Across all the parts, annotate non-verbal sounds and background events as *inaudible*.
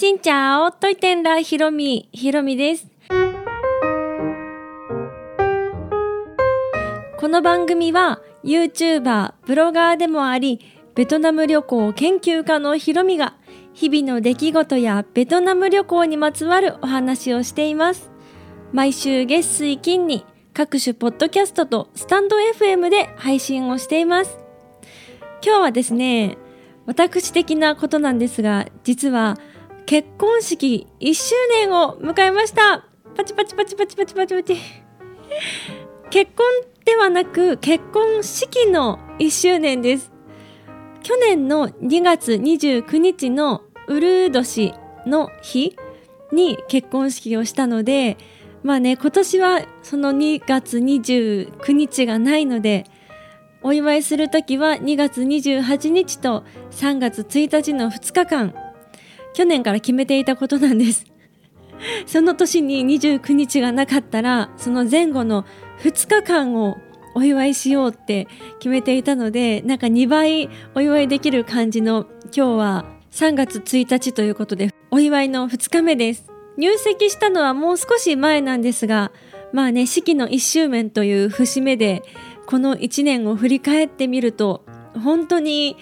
しんちゃおといてんらひろみ、ひろみです。この番組は YouTuber、ブロガーでもあり、ベトナム旅行研究家のひろみが日々の出来事やベトナム旅行にまつわるお話をしています。毎週月水金に各種ポッドキャストとスタンド FM で配信をしています。今日はですね、私的なことなんですが、実は結婚式1周年を迎えました。パチパチパチパチパチパチパチ。結婚ではなく結婚式の1周年です。去年の2月29日のウルー年の日に結婚式をしたので、まあね、今年はその2月29日がないので、お祝いするときは2月28日と3月1日の2日間、去年から決めていたことなんです。*laughs* その年に29日がなかったら、その前後の2日間をお祝いしようって決めていたので、なんか2倍お祝いできる感じの今日は3月1日ということで、お祝いの2日目です。入籍したのはもう少し前なんですが、まあね、式の1周年という節目で、この1年を振り返ってみると、本当に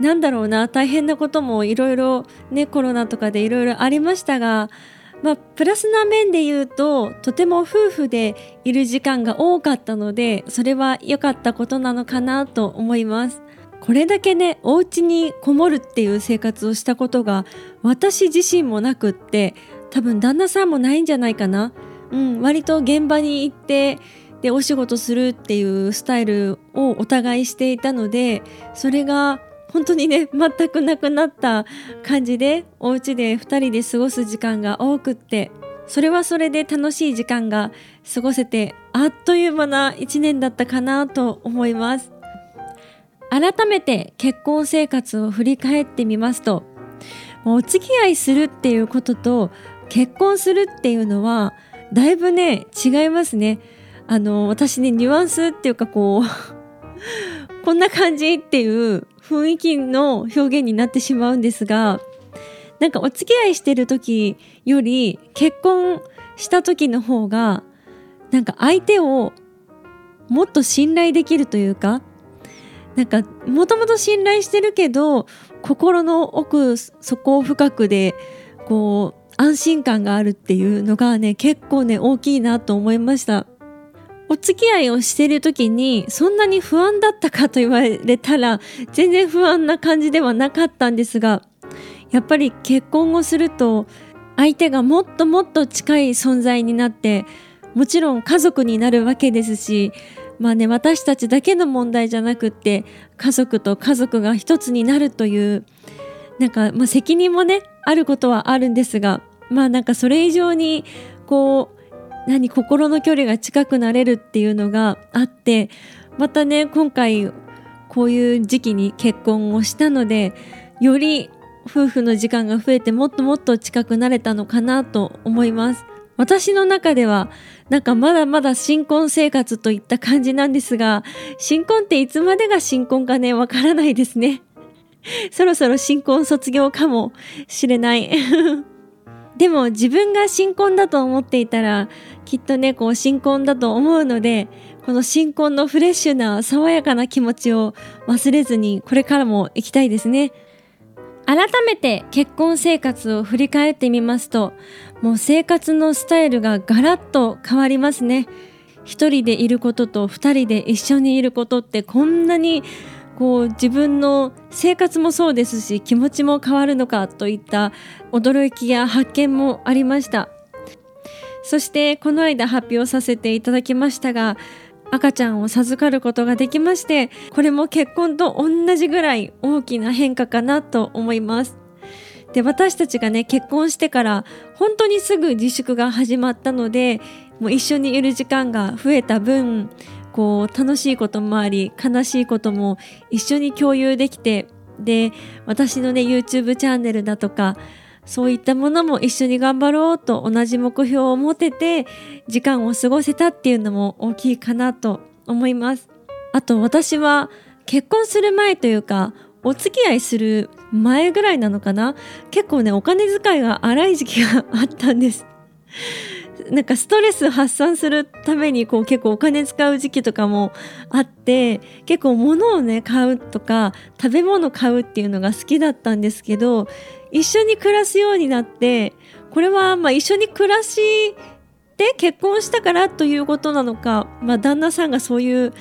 なんだろうな、大変なこともいろいろね、コロナとかでいろいろありましたが、まあ、プラスな面で言うと、とても夫婦でいる時間が多かったので、それは良かったことなのかなと思います。これだけね、お家にこもるっていう生活をしたことが、私自身もなくって、多分旦那さんもないんじゃないかな。うん、割と現場に行って、で、お仕事するっていうスタイルをお互いしていたので、それが本当にね全くなくなった感じでお家で2人で過ごす時間が多くってそれはそれで楽しい時間が過ごせてあっという間な1年だったかなと思います。改めて結婚生活を振り返ってみますとお付き合いするっていうことと結婚するっていうのはだいぶね違いますね。あの私ねニュアンスっていうかこう *laughs* こんな感じっていう雰囲気の表現になってしまうんですがなんかお付き合いしてる時より結婚した時の方がなんか相手をもっと信頼できるというかなんかもともと信頼してるけど心の奥底深くでこう安心感があるっていうのがね結構ね大きいなと思いました。お付き合いをしている時にそんなに不安だったかと言われたら全然不安な感じではなかったんですがやっぱり結婚をすると相手がもっともっと近い存在になってもちろん家族になるわけですしまあね私たちだけの問題じゃなくって家族と家族が一つになるというなんか、まあ、責任もねあることはあるんですがまあなんかそれ以上にこう何心の距離が近くなれるっていうのがあってまたね今回こういう時期に結婚をしたのでより夫婦の時間が増えてもっともっと近くなれたのかなと思います。私の中ではなんかまだまだ新婚生活といった感じなんですが新婚っていつまでが新婚かねわからないですね。*laughs* そろそろ新婚卒業かもしれない。でも自分が新婚だと思っていたらきっとねこう新婚だと思うのでこの新婚のフレッシュな爽やかな気持ちを忘れずにこれからも行きたいですね。改めて結婚生活を振り返ってみますともう生活のスタイルがガラッと変わりますね。一人でいることと二人で一緒にいることってこんなにこう自分の生活もそうですし気持ちも変わるのかといった驚きや発見もありました。そしてこの間発表させていただきましたが赤ちゃんを授かることができましてこれも結婚と同じぐらい大きな変化かなと思います。で私たちがね結婚してから本当にすぐ自粛が始まったのでもう一緒にいる時間が増えた分こう楽しいこともあり悲しいことも一緒に共有できてで私のね YouTube チャンネルだとかそういったものも一緒に頑張ろうと同じ目標を持てて時間を過ごせたっていうのも大きいかなと思います。あと私は結婚する前というかお付き合いする前ぐらいなのかな結構ねお金遣いが荒い時期があったんですなんかストレス発散するためにこう結構お金使う時期とかもあって結構物をね買うとか食べ物買うっていうのが好きだったんですけど一緒に暮らすようになってこれはまあ一緒に暮らして結婚したからということなのか、まあ、旦那さんがそういう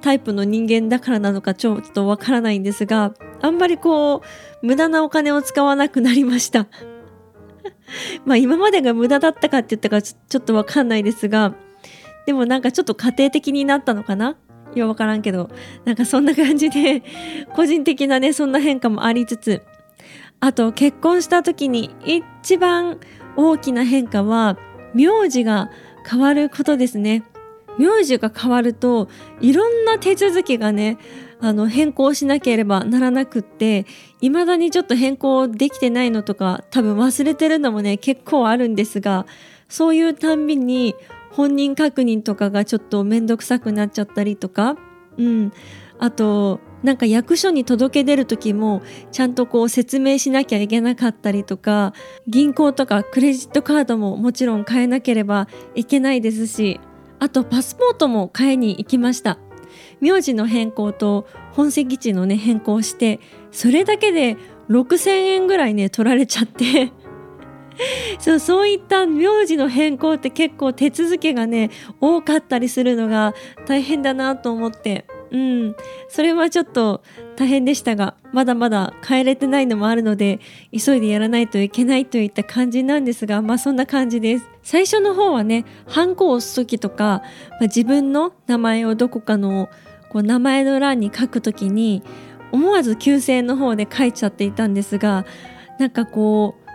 タイプの人間だからなのかちょっとわからないんですがあんまりこう無駄なお金を使わなくなりました。*laughs* まあ今までが無駄だったかって言ったかちょっとわかんないですがでもなんかちょっと家庭的になったのかな？いやわからんけどなんかそんな感じで *laughs* 個人的なねそんな変化もありつつあと結婚した時に一番大きな変化は名字が変わることですね。名字が変わるといろんな手続きがねあの変更しなければならなくって未だにちょっと変更できてないのとか多分忘れてるのもね結構あるんですがそういうたんびに本人確認とかがちょっと面倒くさくなっちゃったりとか、うん、あとなんか役所に届け出る時もちゃんとこう説明しなきゃいけなかったりとか銀行とかクレジットカードももちろん変えなければいけないですしあとパスポートも変えに行きました。名字の変更と本籍地のね変更してそれだけで6000円ぐらいね取られちゃって。*laughs* そうそういった名字の変更って結構手続きがね多かったりするのが大変だなと思って。うん。それはちょっと大変でしたがまだまだ変えれてないのもあるので急いでやらないといけないといった感じなんですがまあそんな感じです。最初の方はねハンコを押す時とか、まあ、自分の名前をどこかのこう名前の欄に書くときに思わず旧姓の方で書いちゃっていたんですがなんかこう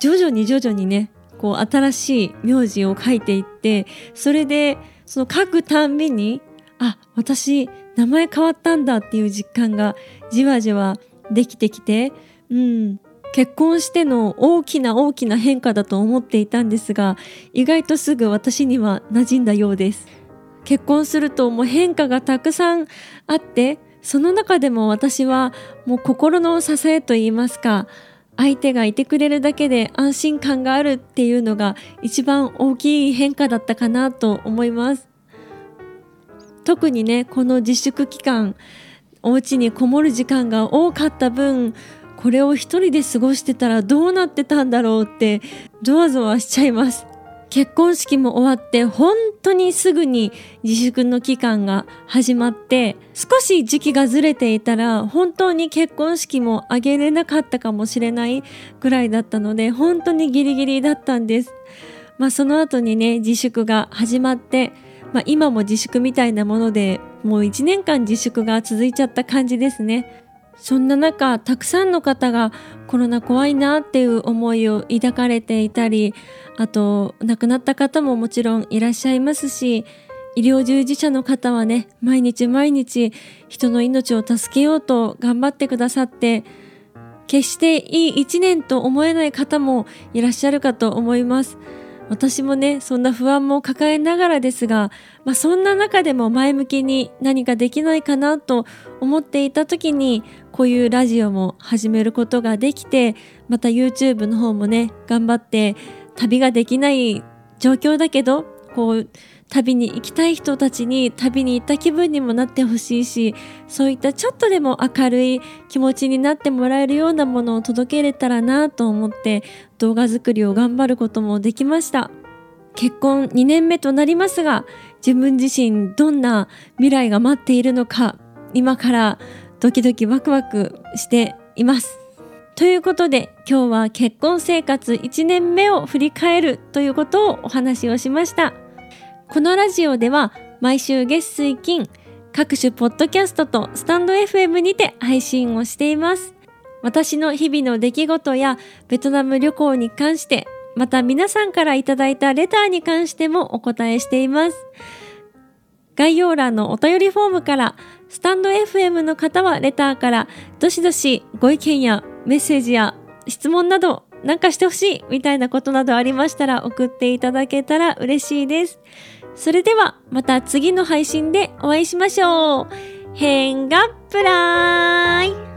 徐々に徐々にねこう新しい名字を書いていってそれでその書くたんびにあ私名前変わったんだっていう実感がじわじわできてきてうん結婚しての大きな大きな変化だと思っていたんですが意外とすぐ私には馴染んだようです。結婚するともう変化がたくさんあってその中でも私はもう心の支えといいますか相手がいてくれるだけで安心感があるっていうのが一番大きい変化だったかなと思います。特にねこの自粛期間お家にこもる時間が多かった分これを一人で過ごしてたらどうなってたんだろうってゾワゾワしちゃいます。結婚式も終わって本当にすぐに自粛の期間が始まって少し時期がずれていたら本当に結婚式も挙げれなかったかもしれないぐらいだったので本当にギリギリだったんです。まあその後にね自粛が始まって、まあ、今も自粛みたいなものでもう1年間自粛が続いちゃった感じですね。そんな中たくさんの方がコロナ怖いなっていう思いを抱かれていたりあと亡くなった方ももちろんいらっしゃいますし医療従事者の方はね毎日毎日人の命を助けようと頑張ってくださって決していい一年と思えない方もいらっしゃるかと思います。私もねそんな不安も抱えながらですが、まあ、そんな中でも前向きに何かできないかなと思っていた時にこういうラジオも始めることができてまた YouTube の方もね頑張って旅ができない状況だけどこう旅に行きたい人たちに旅に行った気分にもなってほしいしそういったちょっとでも明るい気持ちになってもらえるようなものを届けれたらなと思って動画作りを頑張ることもできました結婚2年目となりますが自分自身どんな未来が待っているのか今からドキドキワクワクしていますということで今日は結婚生活1年目を振り返るということをお話をしました。このラジオでは毎週月水金各種ポッドキャストとスタンド FM にて配信をしています。私の日々の出来事やベトナム旅行に関して、また皆さんからいただいたレターに関してもお答えしています。概要欄のお便りフォームから、スタンド FM の方はレターから、どしどしご意見やメッセージや質問などなんかしてほしいみたいなことなどありましたら送っていただけたら嬉しいです。それではまた次の配信でお会いしましょう。変がプライ